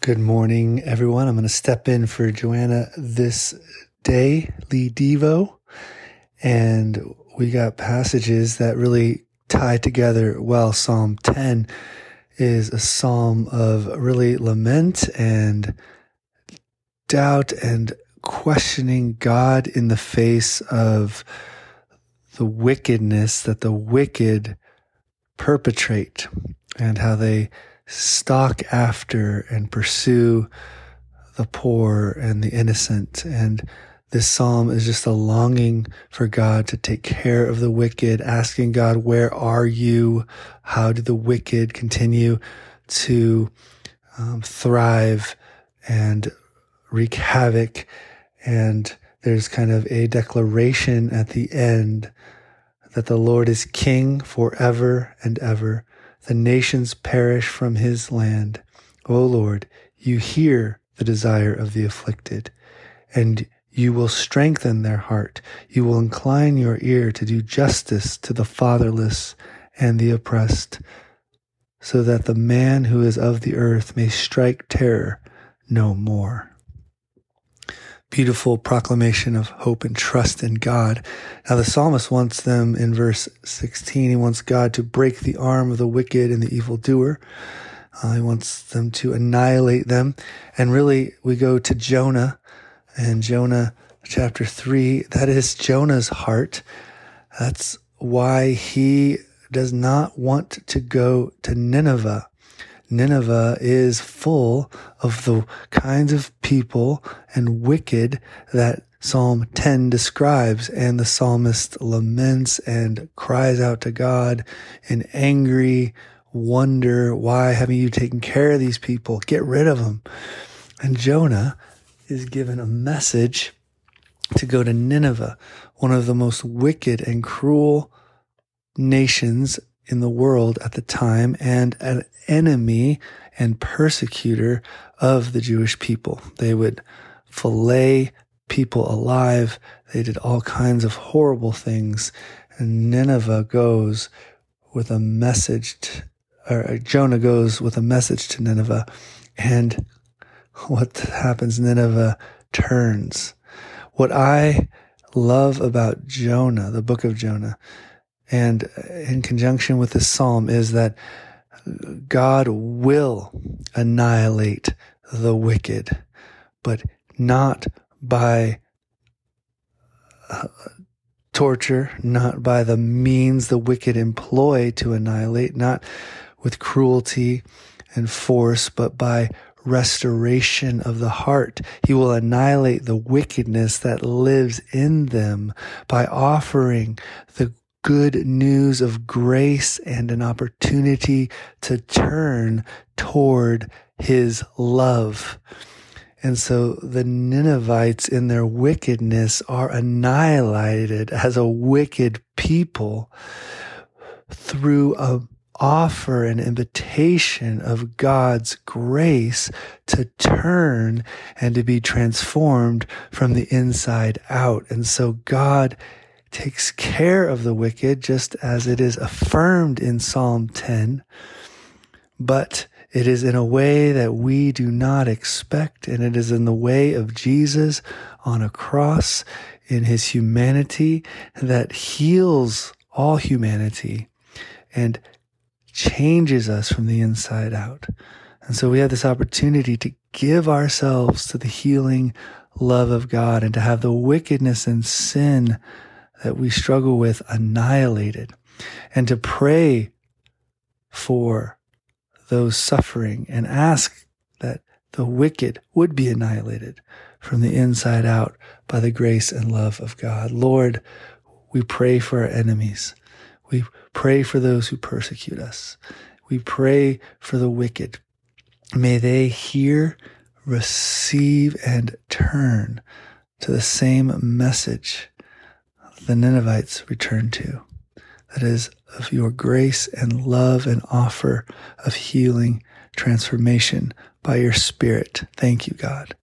Good morning, everyone. I'm going to step in for Joanna this day, Lee Devo. And we got passages that really tie together well. Psalm 10 is a psalm of really lament and doubt and questioning God in the face of the wickedness that the wicked perpetrate and how they stalk after and pursue the poor and the innocent. And this psalm is just a longing for God to take care of the wicked, asking God, where are you? How do the wicked continue to um, thrive and wreak havoc? And there's kind of a declaration at the end that the Lord is king forever and ever the nations perish from his land. O Lord, you hear the desire of the afflicted, and you will strengthen their heart. You will incline your ear to do justice to the fatherless and the oppressed, so that the man who is of the earth may strike terror no more beautiful proclamation of hope and trust in God. Now, the psalmist wants them in verse 16, he wants God to break the arm of the wicked and the evildoer. Uh, he wants them to annihilate them. And really, we go to Jonah and Jonah chapter 3. That is Jonah's heart. That's why he does not want to go to Nineveh. Nineveh is full of the kinds of people and wicked that Psalm 10 describes, and the psalmist laments and cries out to God in angry wonder, why haven't you taken care of these people? Get rid of them. And Jonah is given a message to go to Nineveh, one of the most wicked and cruel nations in the world at the time and an enemy and persecutor of the Jewish people. They would fillet people alive. They did all kinds of horrible things. And Nineveh goes with a message, to, or uh, Jonah goes with a message to Nineveh. And what happens? Nineveh turns. What I love about Jonah, the book of Jonah, and in conjunction with this psalm is that God will annihilate the wicked, but not by uh, torture, not by the means the wicked employ to annihilate, not with cruelty and force, but by restoration of the heart. He will annihilate the wickedness that lives in them by offering the good news of grace and an opportunity to turn toward his love. And so the Ninevites in their wickedness are annihilated as a wicked people through a offer an invitation of God's grace to turn and to be transformed from the inside out. And so God takes care of the wicked, just as it is affirmed in Psalm 10, but it is in a way that we do not expect, and it is in the way of Jesus on a cross in his humanity that heals all humanity and changes us from the inside out. And so we have this opportunity to give ourselves to the healing love of God and to have the wickedness and sin that we struggle with annihilated and to pray for those suffering and ask that the wicked would be annihilated from the inside out by the grace and love of God. Lord, we pray for our enemies. We pray for those who persecute us. We pray for the wicked. May they hear, receive, and turn to the same message the Ninevites returned to. That is, of your grace and love and offer of healing, transformation by your Spirit. Thank you, God.